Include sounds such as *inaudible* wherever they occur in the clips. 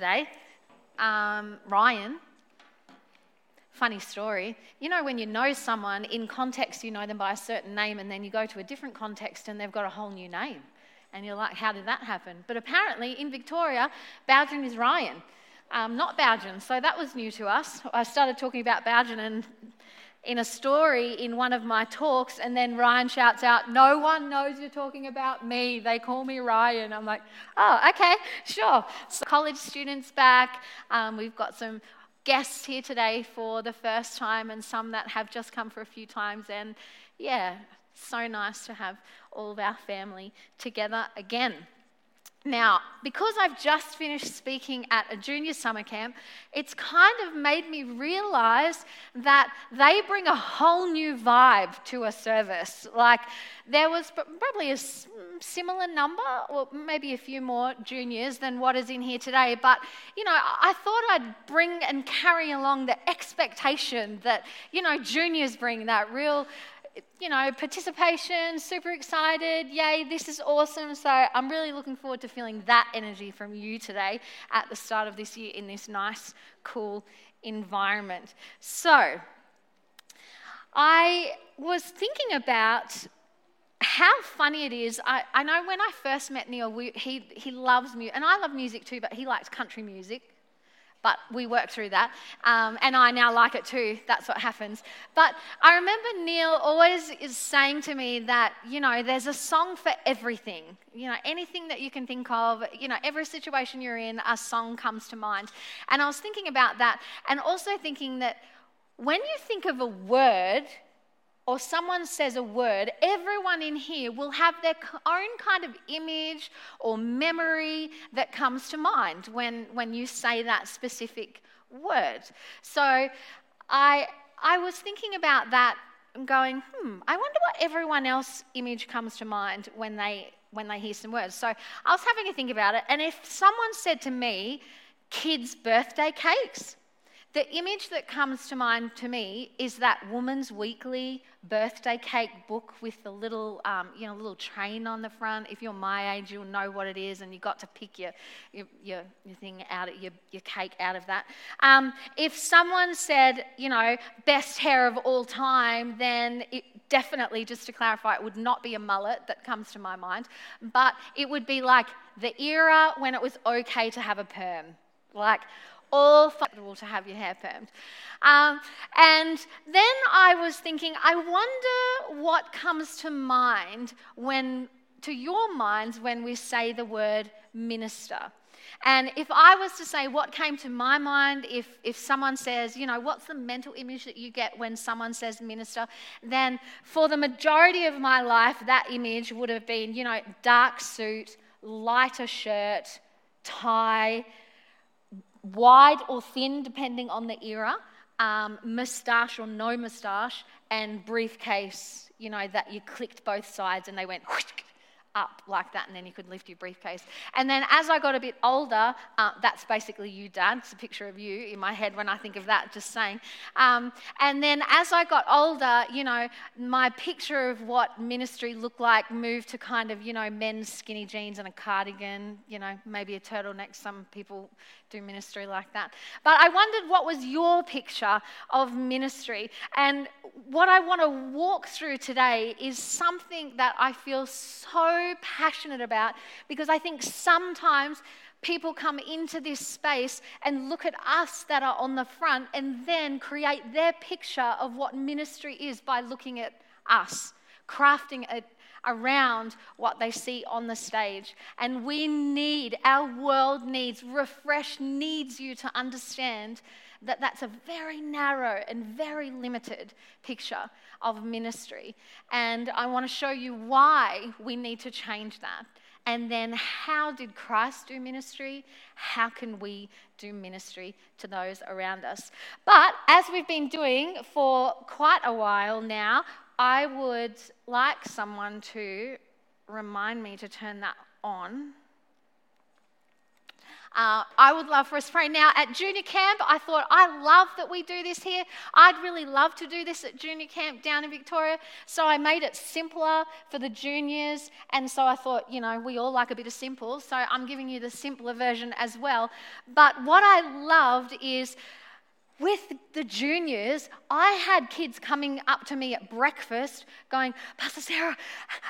today. Um, Ryan, funny story. You know, when you know someone in context, you know them by a certain name, and then you go to a different context and they've got a whole new name. And you're like, how did that happen? But apparently, in Victoria, Bowden is Ryan, um, not Bowden. So that was new to us. I started talking about Bowden and in a story in one of my talks, and then Ryan shouts out, No one knows you're talking about me. They call me Ryan. I'm like, Oh, okay, sure. So, college students back. Um, we've got some guests here today for the first time, and some that have just come for a few times. And yeah, so nice to have all of our family together again. Now, because I've just finished speaking at a junior summer camp, it's kind of made me realize that they bring a whole new vibe to a service. Like, there was probably a similar number, or maybe a few more juniors than what is in here today, but you know, I thought I'd bring and carry along the expectation that, you know, juniors bring that real you know, participation, super excited, yay, this is awesome. So I'm really looking forward to feeling that energy from you today at the start of this year in this nice, cool environment. So I was thinking about how funny it is. I, I know when I first met Neil, we, he, he loves music, and I love music too, but he likes country music but we worked through that. Um, and I now like it too. That's what happens. But I remember Neil always is saying to me that, you know, there's a song for everything. You know, anything that you can think of, you know, every situation you're in, a song comes to mind. And I was thinking about that and also thinking that when you think of a word, or someone says a word, everyone in here will have their own kind of image or memory that comes to mind when, when you say that specific word. So I, I was thinking about that and going, hmm, I wonder what everyone else's image comes to mind when they when they hear some words. So I was having a think about it, and if someone said to me, kids' birthday cakes, the image that comes to mind to me is that Woman's Weekly birthday cake book with the little, um, you know, little train on the front. If you're my age, you'll know what it is, and you got to pick your, your, your, your thing out, of, your, your cake out of that. Um, if someone said, you know, best hair of all time, then it definitely, just to clarify, it would not be a mullet that comes to my mind, but it would be like the era when it was okay to have a perm. Like, all to have your hair permed. Um, and then I was thinking, I wonder what comes to mind when, to your minds, when we say the word minister. And if I was to say what came to my mind, if, if someone says, you know, what's the mental image that you get when someone says minister, then for the majority of my life, that image would have been, you know, dark suit, lighter shirt, tie, wide or thin, depending on the era, um, moustache or no moustache, and briefcase, you know, that you clicked both sides and they went up like that, and then you could lift your briefcase. And then as I got a bit older, uh, that's basically you, Dad. It's a picture of you in my head when I think of that, just saying. Um, and then as I got older, you know, my picture of what ministry looked like moved to kind of, you know, men's skinny jeans and a cardigan, you know, maybe a turtleneck. Some people do ministry like that. But I wondered what was your picture of ministry. And what I want to walk through today is something that I feel so passionate about because I think sometimes people come into this space and look at us that are on the front and then create their picture of what ministry is by looking at us, crafting it around what they see on the stage. And we need, our world needs, Refresh needs you to understand that that's a very narrow and very limited picture of ministry. And I want to show you why we need to change that. And then, how did Christ do ministry? How can we do ministry to those around us? But as we've been doing for quite a while now, I would like someone to remind me to turn that on. Uh, I would love for us to pray. Now, at junior camp, I thought, I love that we do this here. I'd really love to do this at junior camp down in Victoria. So I made it simpler for the juniors. And so I thought, you know, we all like a bit of simple. So I'm giving you the simpler version as well. But what I loved is with the juniors, I had kids coming up to me at breakfast going, Pastor Sarah,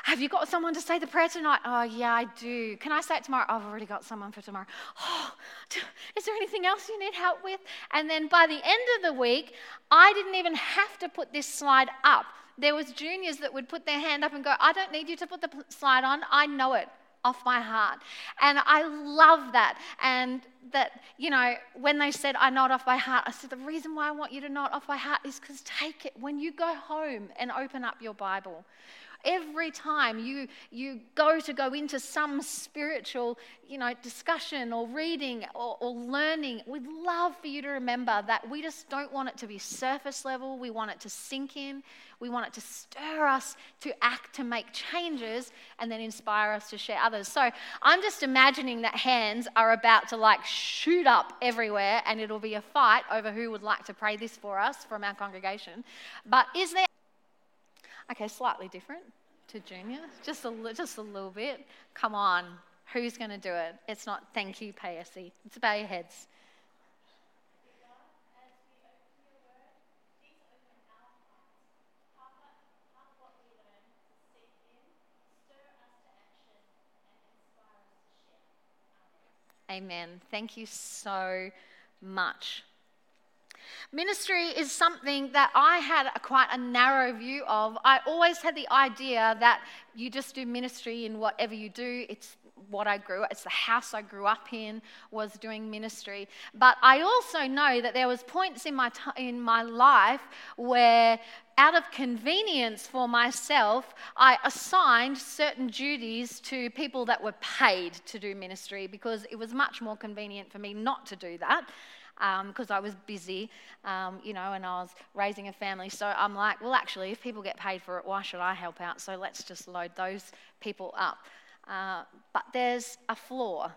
have you got someone to say the prayer tonight? Oh, yeah, I do. Can I say it tomorrow? I've already got someone for tomorrow. Oh, is there anything else you need help with? And then by the end of the week, I didn't even have to put this slide up. There was juniors that would put their hand up and go, I don't need you to put the slide on. I know it off my heart. And I love that. And that, you know, when they said, I it off my heart, I said, the reason why I want you to it off my heart is because take it when you go home and open up your Bible. Every time you, you go to go into some spiritual, you know, discussion or reading or, or learning, we'd love for you to remember that we just don't want it to be surface level. We want it to sink in. We want it to stir us to act, to make changes, and then inspire us to share others. So I'm just imagining that hands are about to like shoot up everywhere, and it'll be a fight over who would like to pray this for us from our congregation. But is there Okay, slightly different to junior, just a, just a little bit. Come on, who's going to do it? It's not thank you, PSC. It's about your heads. Amen. Thank you so much. Ministry is something that I had a, quite a narrow view of. I always had the idea that you just do ministry in whatever you do. It's what I grew it's the house I grew up in was doing ministry but I also know that there was points in my t- in my life where out of convenience for myself I assigned certain duties to people that were paid to do ministry because it was much more convenient for me not to do that because um, I was busy, um, you know, and I was raising a family. So I'm like, well, actually, if people get paid for it, why should I help out? So let's just load those people up. Uh, but there's a flaw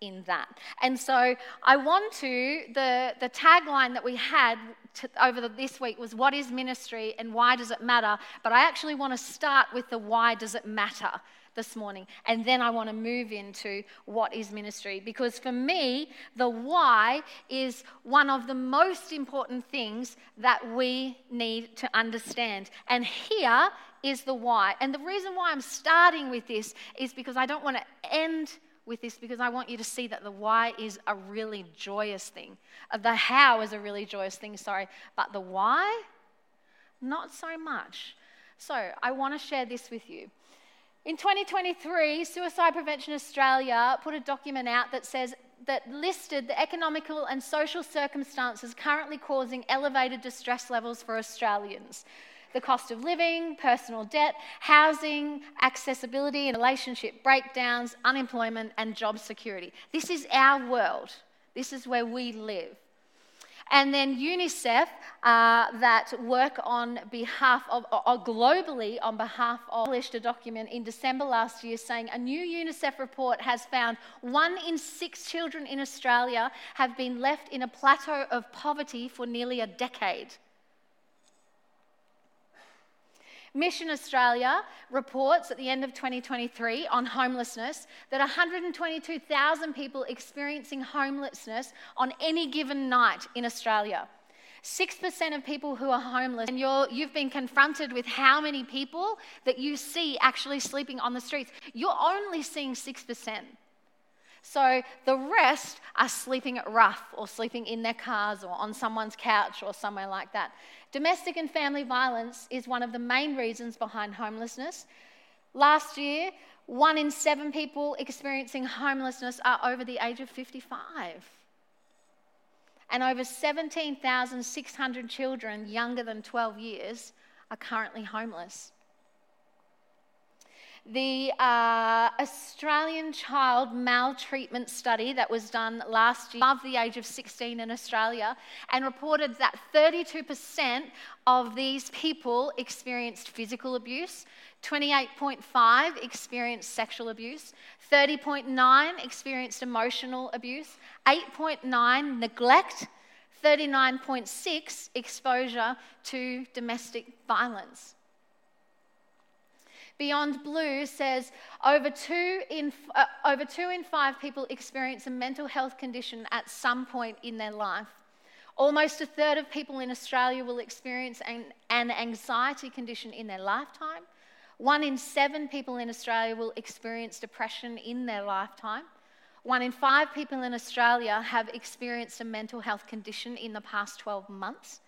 in that. And so I want to, the, the tagline that we had to, over the, this week was what is ministry and why does it matter? But I actually want to start with the why does it matter this morning. And then I want to move into what is ministry. Because for me, the why is one of the most important things that we need to understand. And here is the why. And the reason why I'm starting with this is because I don't want to end with this because I want you to see that the why is a really joyous thing. Uh, the how is a really joyous thing, sorry. But the why, not so much. So I want to share this with you. In 2023, Suicide Prevention Australia put a document out that says that listed the economical and social circumstances currently causing elevated distress levels for Australians. The cost of living, personal debt, housing, accessibility and relationship breakdowns, unemployment, and job security. This is our world. This is where we live. And then UNICEF, uh, that work on behalf of, or globally on behalf of, published a document in December last year saying a new UNICEF report has found one in six children in Australia have been left in a plateau of poverty for nearly a decade. Mission Australia reports at the end of 2023 on homelessness that 122,000 people experiencing homelessness on any given night in Australia. 6% of people who are homeless, and you have been confronted with how many people that you see actually sleeping on the streets. You're only seeing 6%. So the rest are sleeping rough or sleeping in their cars or on someone's couch or somewhere like that. Domestic and family violence is one of the main reasons behind homelessness. Last year, one in seven people experiencing homelessness are over the age of 55. And over 17,600 children younger than 12 years are currently homeless the uh, Australian child maltreatment study that was done last year above the age of 16 in Australia and reported that 32% of these people experienced physical abuse, 28.5 experienced sexual abuse, 30.9 experienced emotional abuse, 8.9 neglect, 39.6 exposure to domestic violence. Beyond Blue says over two, in, uh, over two in five people experience a mental health condition at some point in their life. Almost a third of people in Australia will experience an, an anxiety condition in their lifetime. One in seven people in Australia will experience depression in their lifetime. One in five people in Australia have experienced a mental health condition in the past 12 months.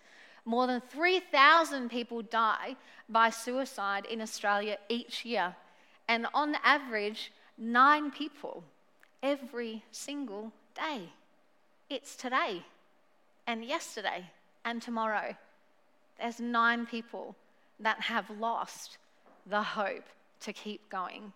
More than 3,000 people die by suicide in Australia each year, and on average, nine people every single day. It's today, and yesterday, and tomorrow. There's nine people that have lost the hope to keep going.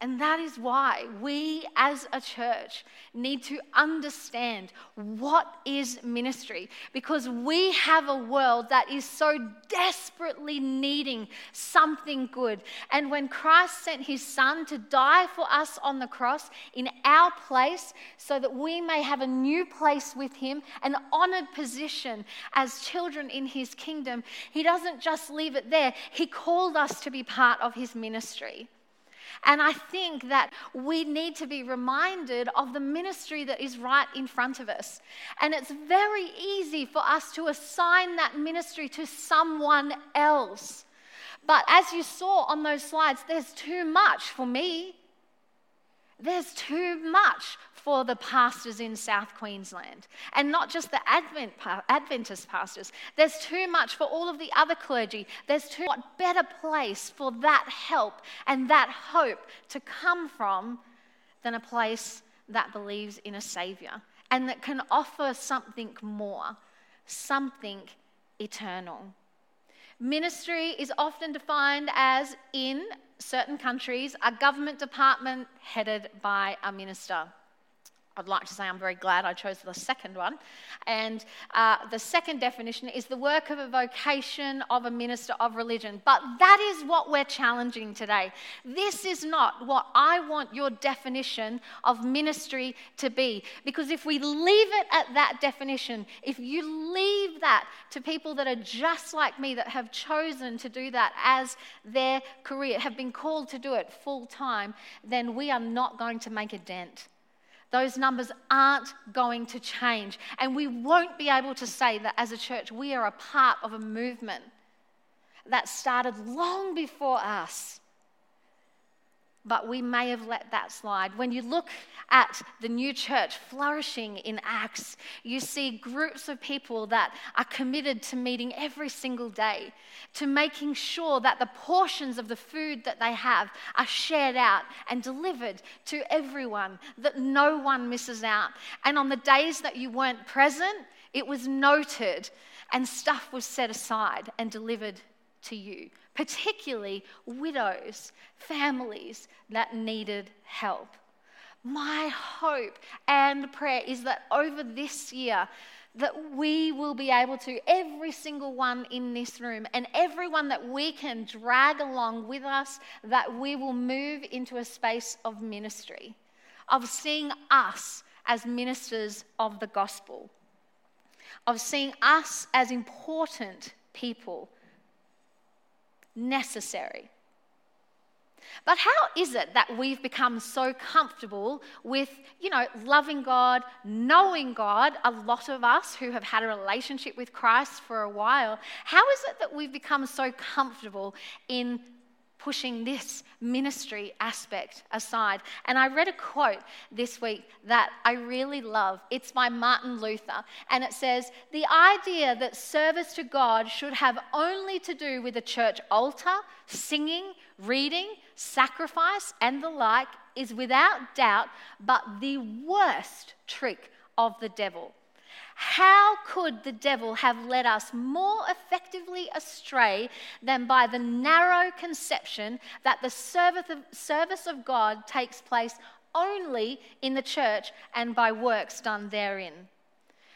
And that is why we as a church need to understand what is ministry because we have a world that is so desperately needing something good. And when Christ sent his son to die for us on the cross in our place so that we may have a new place with him, an honored position as children in his kingdom, he doesn't just leave it there, he called us to be part of his ministry. And I think that we need to be reminded of the ministry that is right in front of us. And it's very easy for us to assign that ministry to someone else. But as you saw on those slides, there's too much for me. There's too much for the pastors in South Queensland. And not just the Advent, Adventist pastors. There's too much for all of the other clergy. There's too what better place for that help and that hope to come from than a place that believes in a Savior and that can offer something more, something eternal. Ministry is often defined as in certain countries a government department headed by a minister. I'd like to say I'm very glad I chose the second one. And uh, the second definition is the work of a vocation of a minister of religion. But that is what we're challenging today. This is not what I want your definition of ministry to be. Because if we leave it at that definition, if you leave that to people that are just like me, that have chosen to do that as their career, have been called to do it full time, then we are not going to make a dent those numbers aren't going to change. And we won't be able to say that as a church, we are a part of a movement that started long before us but we may have let that slide. When you look at the new church flourishing in Acts, you see groups of people that are committed to meeting every single day, to making sure that the portions of the food that they have are shared out and delivered to everyone, that no one misses out. And on the days that you weren't present, it was noted and stuff was set aside and delivered to you particularly widows, families that needed help. My hope and prayer is that over this year, that we will be able to, every single one in this room, and everyone that we can drag along with us, that we will move into a space of ministry, of seeing us as ministers of the gospel, of seeing us as important people necessary. But how is it that we've become so comfortable with, you know, loving God, knowing God, a lot of us who have had a relationship with Christ for a while, how is it that we've become so comfortable in pushing this ministry aspect aside. And I read a quote this week that I really love. It's by Martin Luther. And it says The idea that service to God should have only to do with a church altar, singing, reading, sacrifice, and the like is without doubt but the worst trick of the devil. How could the devil have led us more effectively astray than by the narrow conception that the service of God takes place only in the church and by works done therein?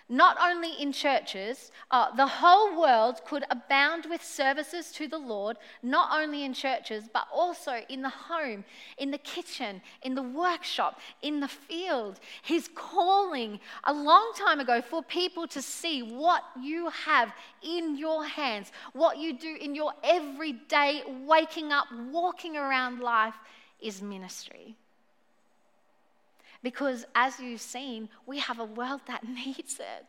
Not only in churches, uh, the whole world could abound with services to the Lord, not only in churches, but also in the home, in the kitchen, in the workshop, in the field. He's calling a long time ago for people to see what you have in your hands, what you do in your everyday waking up, walking around life is ministry. Because as you've seen, we have a world that *laughs* needs it.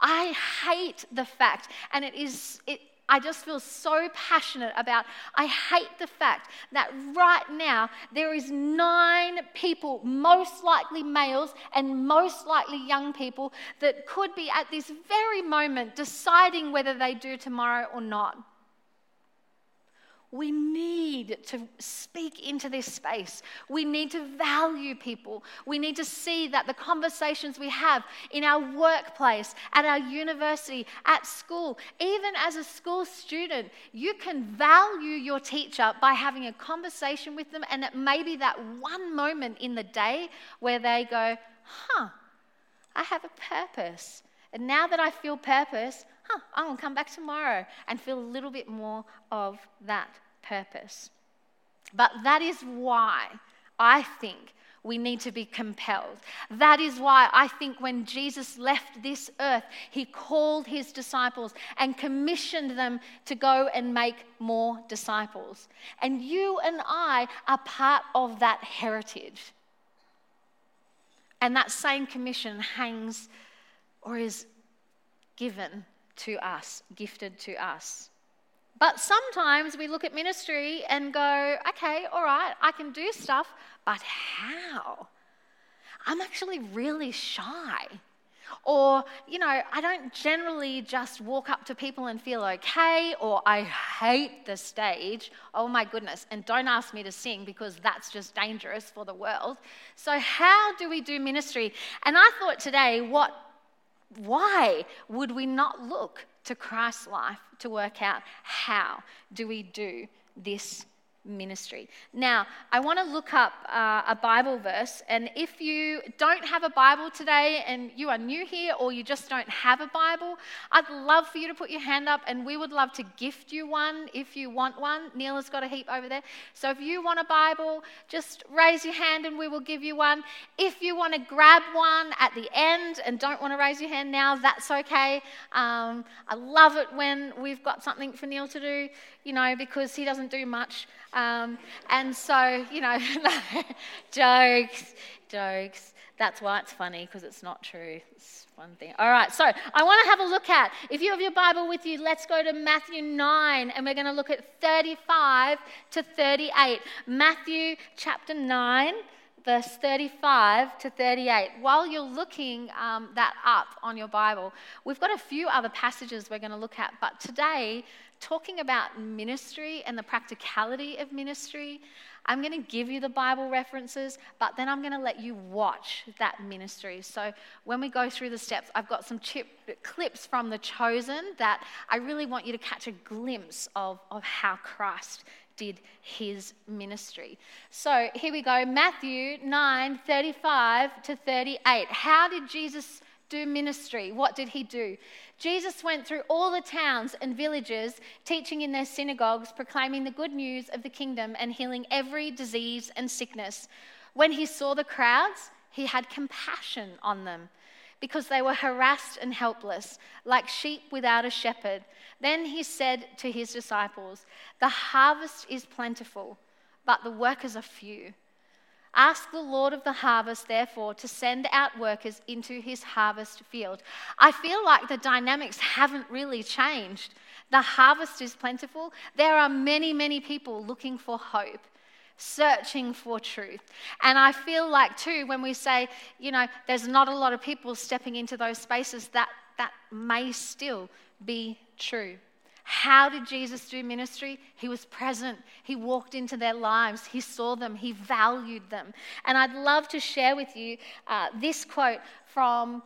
I hate the fact, and it is, it, I just feel so passionate about. I hate the fact that right now there is nine people, most likely males and most likely young people, that could be at this very moment deciding whether they do tomorrow or not. We need to speak into this space. We need to value people. We need to see that the conversations we have in our workplace, at our university, at school, even as a school student, you can value your teacher by having a conversation with them, and it may be that one moment in the day where they go, huh, I have a purpose. And now that I feel purpose, to come back tomorrow and feel a little bit more of that purpose. But that is why I think we need to be compelled. That is why I think when Jesus left this earth, he called his disciples and commissioned them to go and make more disciples. And you and I are part of that heritage. And that same commission hangs or is given to us, gifted to us. But sometimes we look at ministry and go, okay, all right, I can do stuff, but how? I'm actually really shy. Or, you know, I don't generally just walk up to people and feel okay, or I hate the stage. Oh my goodness. And don't ask me to sing because that's just dangerous for the world. So, how do we do ministry? And I thought today, what, why would we not look to Christ's life to work out how do we do this ministry. Now, I want to look up uh, a Bible verse, and if you don't have a Bible today and you are new here or you just don't have a Bible, I'd love for you to put your hand up and we would love to gift you one if you want one. Neil has got a heap over there. So if you want a Bible, just raise your hand and we will give you one. If you want to grab one at the end and don't want to raise your hand now, that's okay. Um, I love it when we've got something for Neil to do, you know, because he doesn't do much. Um, and so, you know, *laughs* jokes, jokes. That's why it's funny, because it's not true. It's one thing. All right, so I want to have a look at, if you have your Bible with you, let's go to Matthew 9, and we're going to look at 35 to 38. Matthew chapter 9 verse 35 to 38. While you're looking um, that up on your Bible, we've got a few other passages we're going to look at, but today talking about ministry and the practicality of ministry. I'm going to give you the Bible references, but then I'm going to let you watch that ministry. So when we go through the steps, I've got some chip, clips from The Chosen that I really want you to catch a glimpse of, of how Christ his ministry. So here we go Matthew 9 35 to 38. How did Jesus do ministry? What did he do? Jesus went through all the towns and villages, teaching in their synagogues, proclaiming the good news of the kingdom, and healing every disease and sickness. When he saw the crowds, he had compassion on them because they were harassed and helpless, like sheep without a shepherd. Then he said to his disciples, The harvest is plentiful, but the workers are few. Ask the Lord of the harvest, therefore, to send out workers into his harvest field. I feel like the dynamics haven't really changed. The harvest is plentiful. There are many, many people looking for hope, searching for truth. And I feel like, too, when we say, you know, there's not a lot of people stepping into those spaces, that, that may still be true. How did Jesus do ministry? He was present. He walked into their lives. He saw them. He valued them. And I'd love to share with you uh, this quote from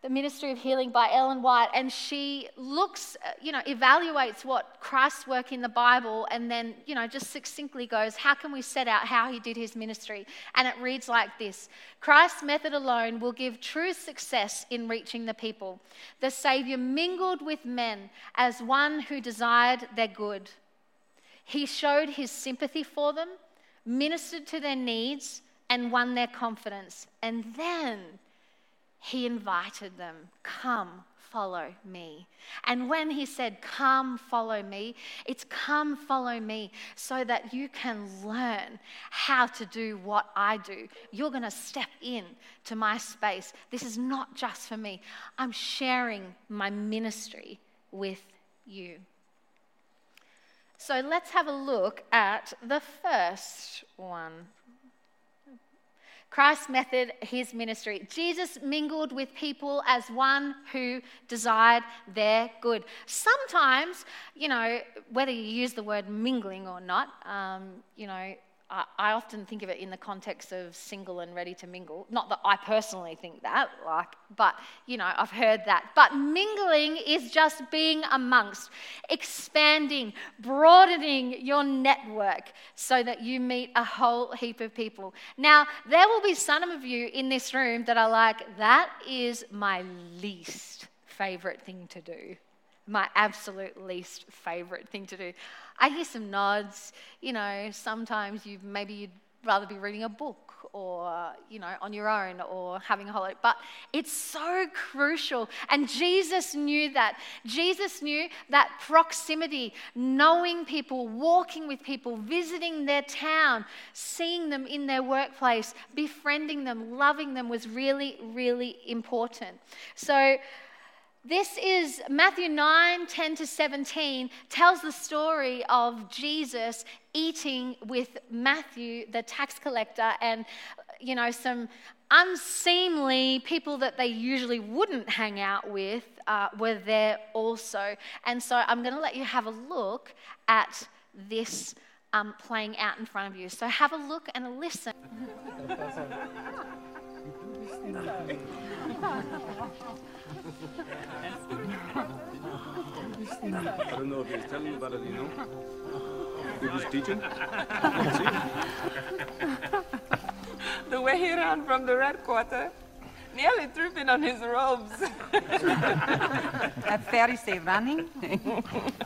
the Ministry of Healing by Ellen White, and she looks, uh, you know, evaluates what Christ's work in the Bible, and then, you know, just succinctly goes, How can we set out how he did his ministry? And it reads like this Christ's method alone will give true success in reaching the people. The Savior mingled with men as one who desired their good. He showed his sympathy for them, ministered to their needs, and won their confidence. And then, he invited them, Come, follow me. And when he said, Come, follow me, it's come, follow me so that you can learn how to do what I do. You're going to step in to my space. This is not just for me, I'm sharing my ministry with you. So let's have a look at the first one. Christ's method, his ministry. Jesus mingled with people as one who desired their good. Sometimes, you know, whether you use the word mingling or not, um, you know, I, often think of it in the context of single and ready to mingle. Not that I personally think that, like, but you know, I've heard that. But mingling is just being amongst, expanding, broadening your network so that you meet a whole heap of people. Now, there will be some of you in this room that are like, that is my least favorite thing to do. My absolute least favorite thing to do. I hear some nods. You know, sometimes you maybe you'd rather be reading a book or you know on your own or having a holiday but it's so crucial and jesus knew that jesus knew that proximity knowing people walking with people visiting their town seeing them in their workplace befriending them loving them was really really important so this is Matthew 9 10 to 17, tells the story of Jesus eating with Matthew, the tax collector, and, you know, some unseemly people that they usually wouldn't hang out with uh, were there also. And so I'm going to let you have a look at this um, playing out in front of you. So have a look and a listen. *laughs* *laughs* I don't know if he's telling you about it, you know. He was teaching. *laughs* the way he ran from the red quarter nearly tripping on his robes. A That Pharisee running?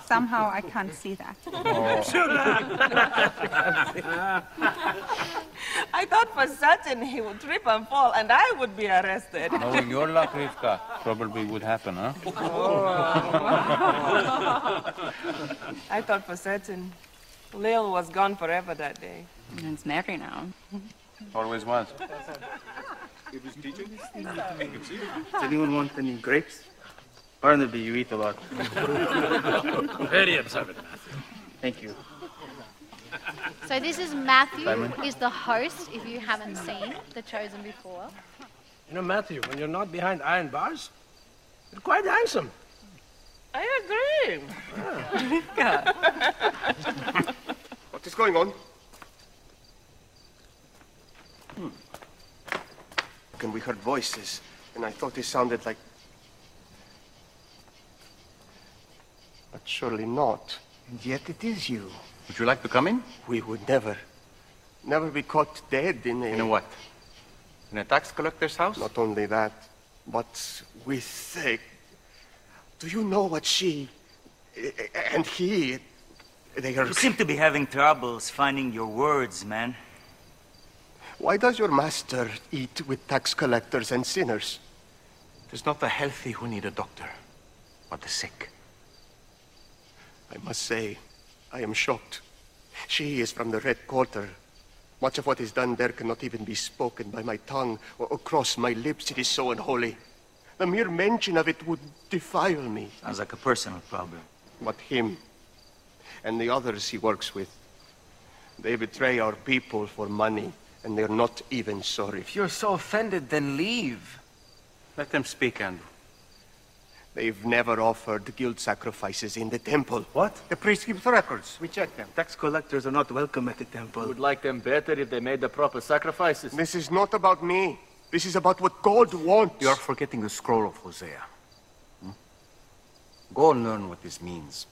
Somehow I can't see that. *laughs* Oh. *laughs* *laughs* I thought for certain he would trip and fall and I would be arrested. Knowing oh, *laughs* your luck, Rivka, probably would happen, huh? Oh. *laughs* I thought for certain Lil was gone forever that day. And it's Mary now. Always was. It was teaching. Does anyone want any grapes? Barnaby, you eat a lot. Very observant, Matthew. Thank you. So this is Matthew, is the host, if you haven't seen The Chosen before. You know, Matthew, when you're not behind iron bars, you're quite handsome. I agree. *laughs* what is going on? Hmm and we heard voices, and I thought they sounded like. But surely not. And yet it is you. Would you like to come in? We would never, never be caught dead in a. In a what? In a tax collector's house? Not only that, but with a. Do you know what she and he. They are. You seem to be having troubles finding your words, man. Why does your master eat with tax collectors and sinners? It is not the healthy who need a doctor, but the sick. I must say, I am shocked. She is from the Red Quarter. Much of what is done there cannot even be spoken by my tongue or across my lips. It is so unholy. The mere mention of it would defile me. Sounds like a personal problem. But him and the others he works with, they betray our people for money and they're not even sorry. If you're so offended, then leave. Let them speak, Andrew. They've never offered guilt sacrifices in the temple. What? The priest keeps records. We check them. Tax collectors are not welcome at the temple. We would like them better if they made the proper sacrifices. This is not about me. This is about what God wants. You are forgetting the scroll of Hosea. Hmm? Go and learn what this means.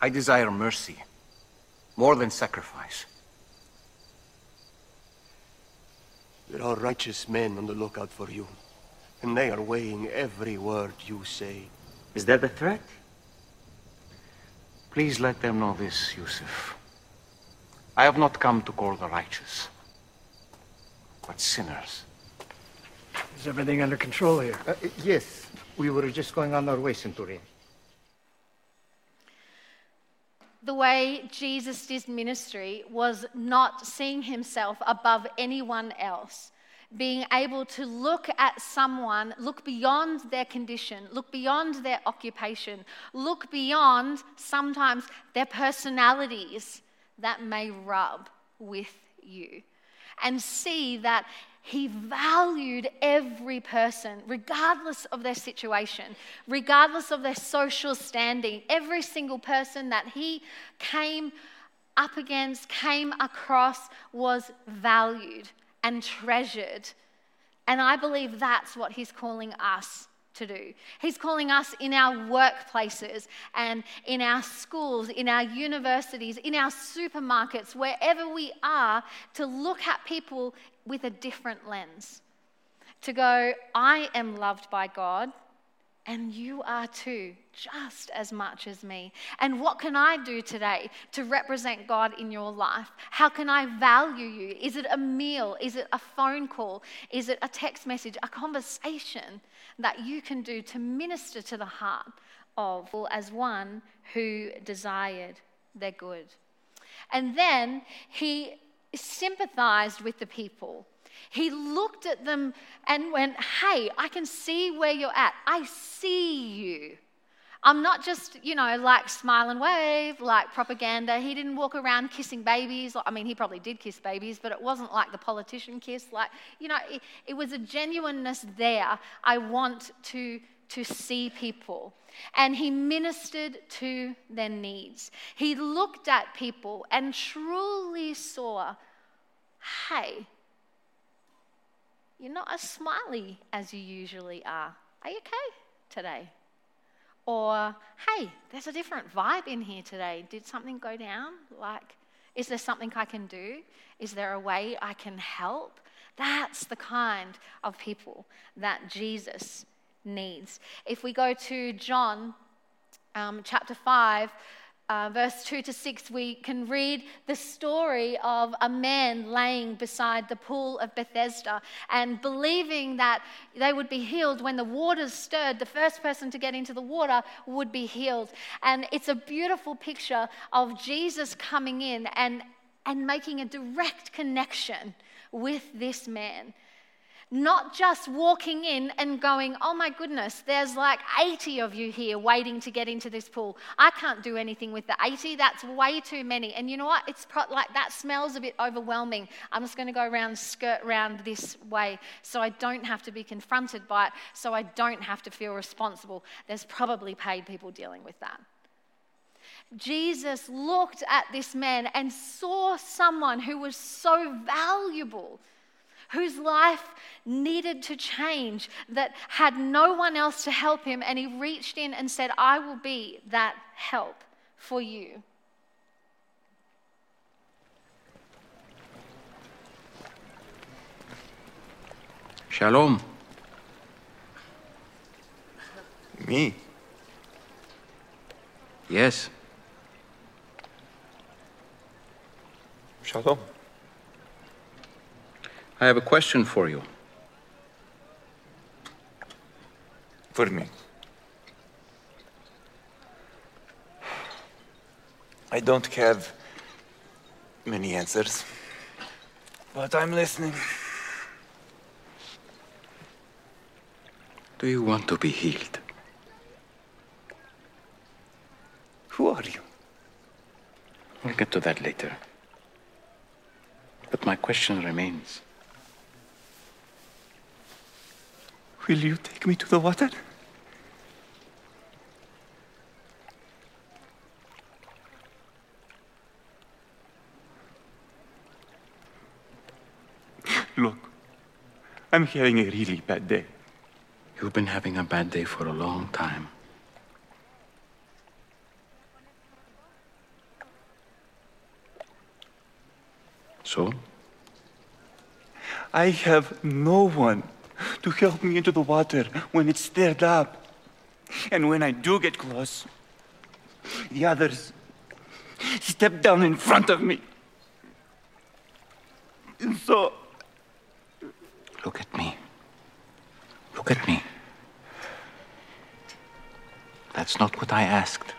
I desire mercy, more than sacrifice. There are righteous men on the lookout for you, and they are weighing every word you say. Is that a threat? Please let them know this, Yusuf. I have not come to call the righteous, but sinners. Is everything under control here? Uh, yes, we were just going on our way, Centurion. The way Jesus did ministry was not seeing himself above anyone else, being able to look at someone, look beyond their condition, look beyond their occupation, look beyond sometimes their personalities that may rub with you, and see that he valued every person, regardless of their situation, regardless of their social standing. Every single person that he came up against, came across, was valued and treasured. And I believe that's what he's calling us to do. He's calling us in our workplaces and in our schools, in our universities, in our supermarkets, wherever we are, to look at people with a different lens. To go, I am loved by God, and you are too, just as much as me. And what can I do today to represent God in your life? How can I value you? Is it a meal? Is it a phone call? Is it a text message? A conversation that you can do to minister to the heart of as one who desired their good. And then he sympathized with the people. He looked at them and went, Hey, I can see where you're at. I see you. I'm not just, you know, like smile and wave, like propaganda. He didn't walk around kissing babies. I mean, he probably did kiss babies, but it wasn't like the politician kiss. Like, you know, it, it was a genuineness there. I want to, to see people. And he ministered to their needs. He looked at people and truly saw, hey, you're not as smiley as you usually are. Are you okay today? Or, hey, there's a different vibe in here today. Did something go down? Like, is there something I can do? Is there a way I can help? That's the kind of people that Jesus needs. If we go to John um, chapter 5, uh, verse 2 to 6, we can read the story of a man laying beside the pool of Bethesda and believing that they would be healed when the waters stirred. The first person to get into the water would be healed. And it's a beautiful picture of Jesus coming in and, and making a direct connection with this man not just walking in and going, oh my goodness, there's like 80 of you here waiting to get into this pool. I can't do anything with the 80. That's way too many. And you know what? It's pro- like that smells a bit overwhelming. I'm just going to go around, skirt around this way so I don't have to be confronted by it, so I don't have to feel responsible. There's probably paid people dealing with that. Jesus looked at this man and saw someone who was so valuable whose life needed to change, that had no one else to help him, and he reached in and said, I will be that help for you. Shalom. Me? Yes. Shalom. I have a question for you. For me. I don't have many answers, but I'm listening. Do you want to be healed? Who are you? We'll get to that later. But my question remains. Will you take me to the water? Look, I'm having a really bad day. You've been having a bad day for a long time. So? I have no one to help me into the water when it's stirred up. And when I do get close, the others step down in front of me. And so, Look at me. Look at me. That's not what I asked.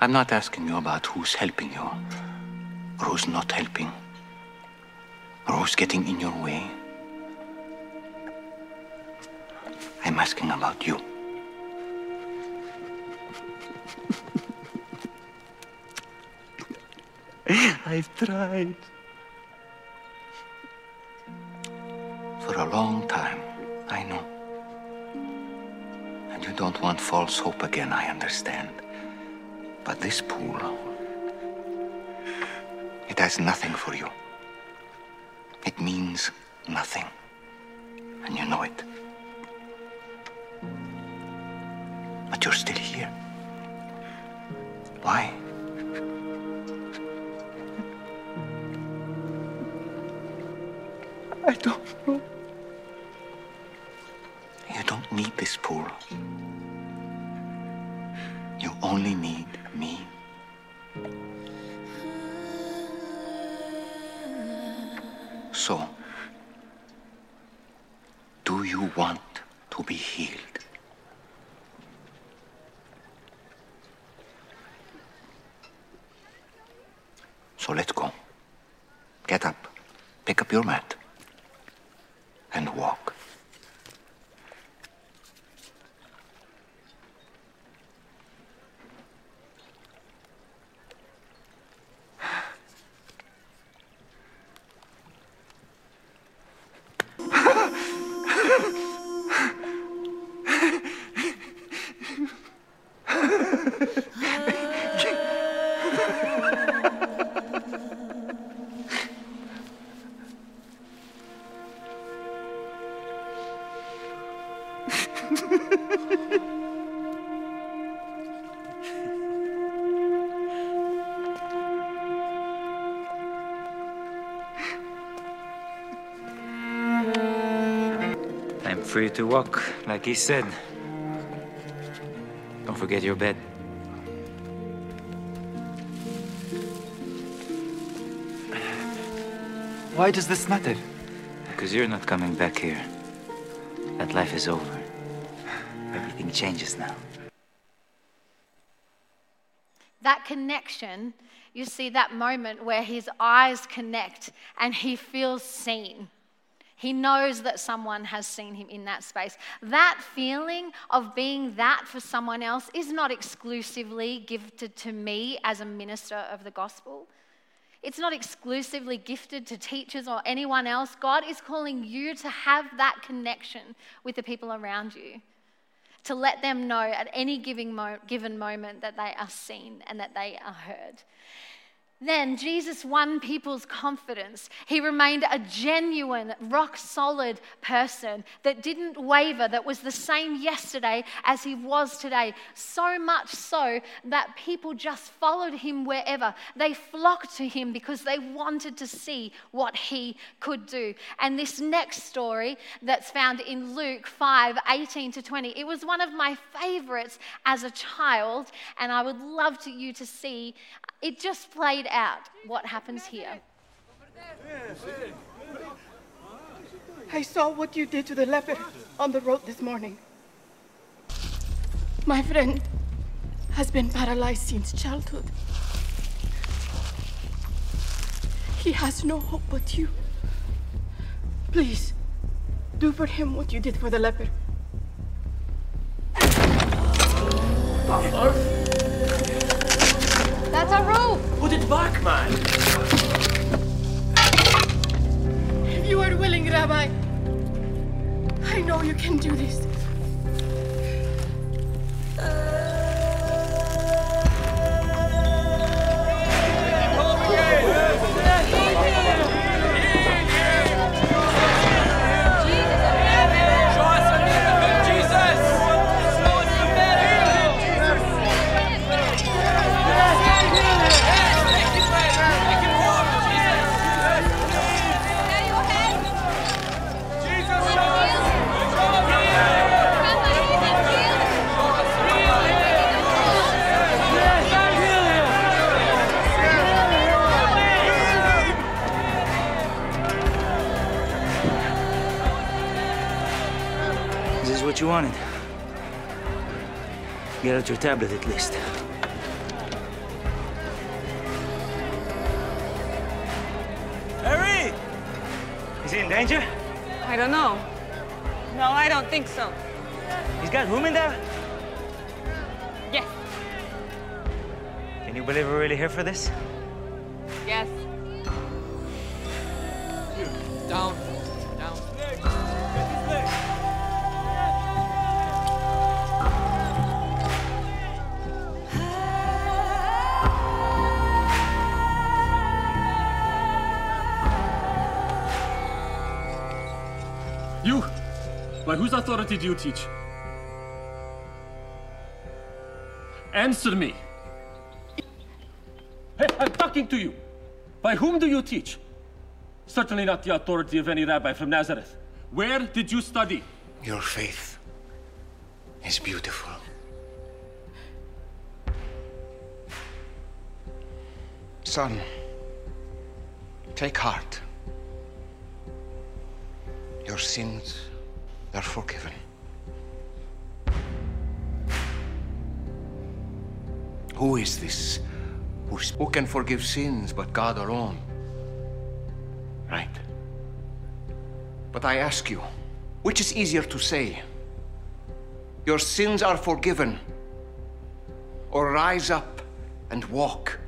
I'm not asking you about who's helping you, or who's not helping, or who's getting in your way. I'm asking about you. *laughs* I've tried. For a long time, I know. And you don't want false hope again, I understand. But this pool, it has nothing for you. It means nothing. And you know it. But you're still here. Why? I don't know. You don't need this pool. You only need me. So, do you want to be healed? So let's go. Get up, pick up your mat, I'm free to walk, like he said. Don't forget your bed. Why does this matter? Because you're not coming back here. That life is over. Everything changes now. That connection, you see that moment where his eyes connect and he feels seen. He knows that someone has seen him in that space. That feeling of being that for someone else is not exclusively gifted to me as a minister of the gospel. It's not exclusively gifted to teachers or anyone else. God is calling you to have that connection with the people around you, to let them know at any given moment that they are seen and that they are heard. Then Jesus won people's confidence. He remained a genuine, rock solid person that didn't waver, that was the same yesterday as he was today. So much so that people just followed him wherever. They flocked to him because they wanted to see what he could do. And this next story that's found in Luke 5 18 to 20, it was one of my favorites as a child, and I would love to you to see it just played out what happens here. I saw what you did to the leper on the road this morning. My friend has been paralyzed since childhood. He has no hope but you. Please, do for him what you did for the leper. That's a rope! Put it back, man! If you are willing, Rabbi, I know you can do this. This your tablet at least. Harry! Is he in danger? I don't know. No, I don't think so. He's got room in there? Yes. Can you believe we're really here for this? Do you teach? Answer me! Hey, I'm talking to you! By whom do you teach? Certainly not the authority of any rabbi from Nazareth. Where did you study? Your faith is beautiful. Son, take heart. Your sins are forgiven. Who is this who, who can forgive sins but God alone? Right. But I ask you, which is easier to say? Your sins are forgiven, or rise up and walk?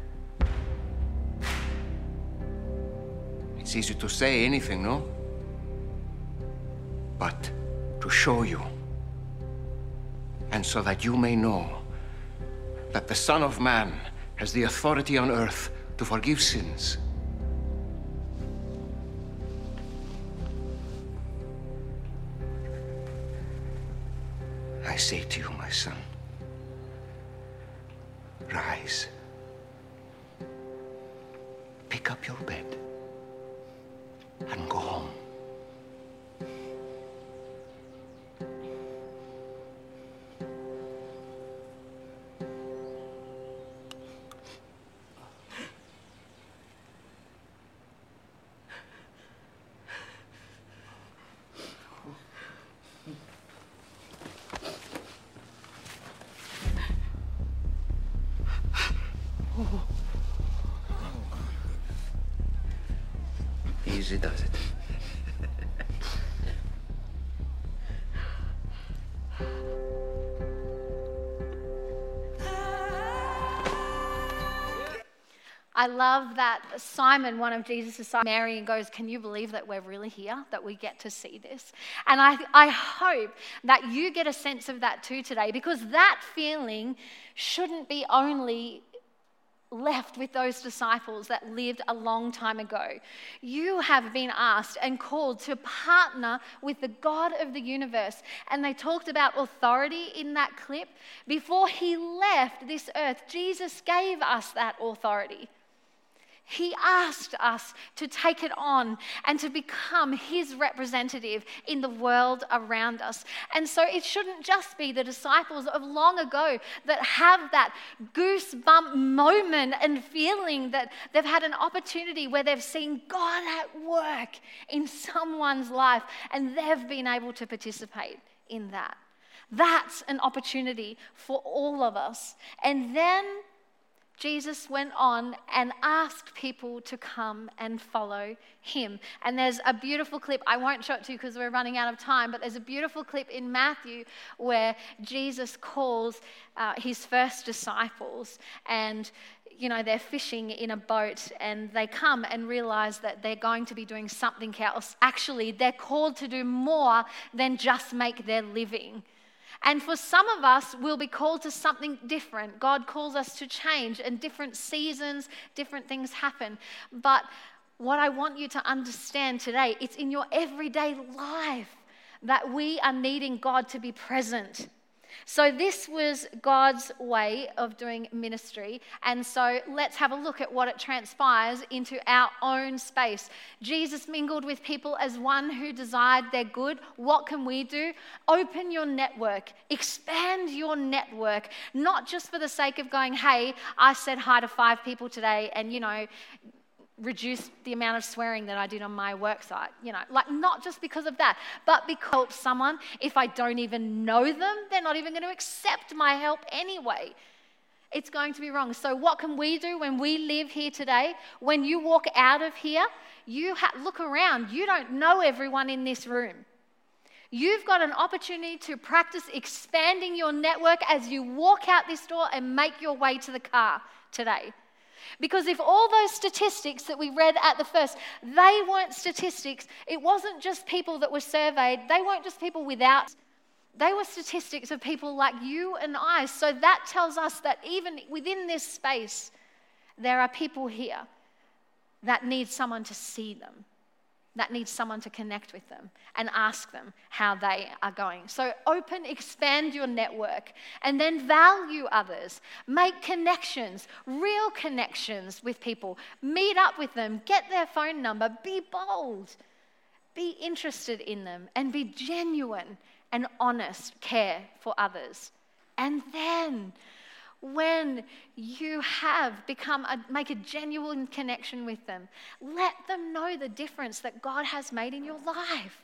It's easy to say anything, no? But to show you, and so that you may know that the Son of Man has the authority on earth to forgive sins. I say to you, Easy does it. I love that Simon, one of Jesus' disciples, Mary, and goes, Can you believe that we're really here, that we get to see this? And I, I hope that you get a sense of that too today, because that feeling shouldn't be only left with those disciples that lived a long time ago. You have been asked and called to partner with the God of the universe. And they talked about authority in that clip. Before he left this earth, Jesus gave us that authority. He asked us to take it on and to become His representative in the world around us. And so it shouldn't just be the disciples of long ago that have that goosebump moment and feeling that they've had an opportunity where they've seen God at work in someone's life and they've been able to participate in that. That's an opportunity for all of us. And then Jesus went on and asked people to come and follow him. And there's a beautiful clip, I won't show it to you because we're running out of time, but there's a beautiful clip in Matthew where Jesus calls uh, his first disciples and you know, they're fishing in a boat and they come and realize that they're going to be doing something else. Actually, they're called to do more than just make their living. And for some of us, we'll be called to something different. God calls us to change, and different seasons, different things happen. But what I want you to understand today, it's in your everyday life that we are needing God to be present. So, this was God's way of doing ministry. And so, let's have a look at what it transpires into our own space. Jesus mingled with people as one who desired their good. What can we do? Open your network, expand your network, not just for the sake of going, hey, I said hi to five people today, and you know, reduced the amount of swearing that I did on my work site. You know, like not just because of that, but because someone, if I don't even know them, they're not even going to accept my help anyway. It's going to be wrong. So, what can we do when we live here today? When you walk out of here, you ha- look around. You don't know everyone in this room. You've got an opportunity to practice expanding your network as you walk out this door and make your way to the car today. Because if all those statistics that we read at the first, they weren't statistics, it wasn't just people that were surveyed, they weren't just people without, they were statistics of people like you and I. So that tells us that even within this space, there are people here that need someone to see them that needs someone to connect with them and ask them how they are going. So, open, expand your network, and then value others. Make connections, real connections with people. Meet up with them, get their phone number, be bold, be interested in them, and be genuine and honest care for others. And then, when you have become a, make a genuine connection with them let them know the difference that god has made in your life.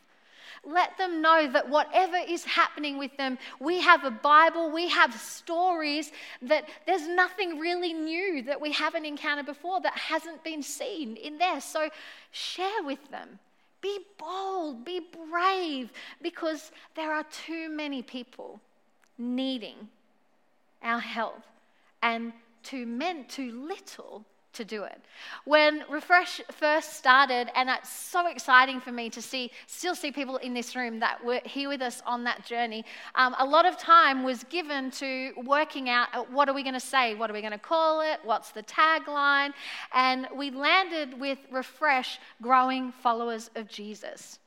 Let them know that whatever is happening with them we have a bible we have stories that there's nothing really new that we haven't encountered before that hasn't been seen in there. So share with them. Be bold be brave because there are too many people needing our help and too meant too little to do it. When Refresh first started, and it's so exciting for me to see, still see people in this room that were here with us on that journey. Um, a lot of time was given to working out what are we going to say, what are we going to call it, what's the tagline, and we landed with Refresh, growing followers of Jesus.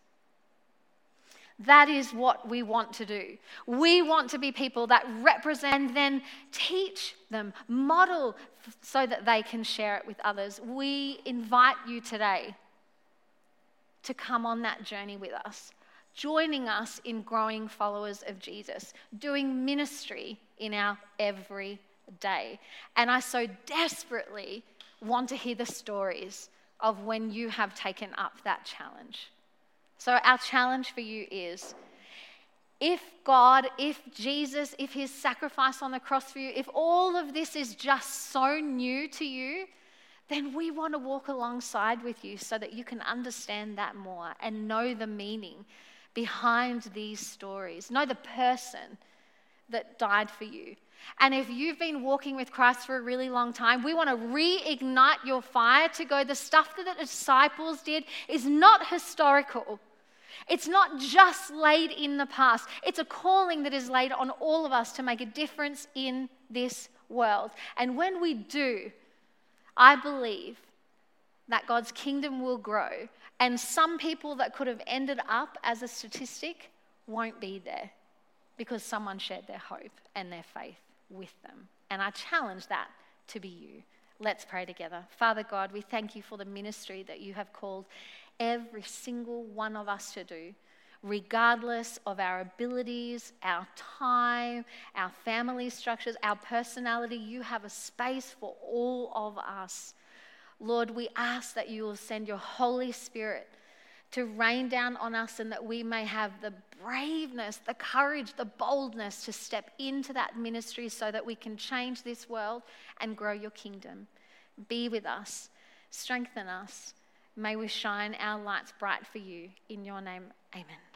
That is what we want to do. We want to be people that represent then teach them, model so that they can share it with others. We invite you today to come on that journey with us, joining us in growing followers of Jesus, doing ministry in our everyday. And I so desperately want to hear the stories of when you have taken up that challenge. So, our challenge for you is if God, if Jesus, if his sacrifice on the cross for you, if all of this is just so new to you, then we want to walk alongside with you so that you can understand that more and know the meaning behind these stories, know the person that died for you. And if you've been walking with Christ for a really long time, we want to reignite your fire to go. The stuff that the disciples did is not historical. It's not just laid in the past, it's a calling that is laid on all of us to make a difference in this world. And when we do, I believe that God's kingdom will grow, and some people that could have ended up as a statistic won't be there because someone shared their hope and their faith with them. And I challenge that to be you. Let's pray together. Father God, we thank you for the ministry that you have called every single one of us to do, regardless of our abilities, our time, our family structures, our personality. You have a space for all of us. Lord, we ask that you will send your Holy Spirit to rain down on us and that we may have the braveness, the courage, the boldness to step into that ministry so that we can change this world and grow your kingdom. Be with us, strengthen us. May we shine our lights bright for you. In your name, amen.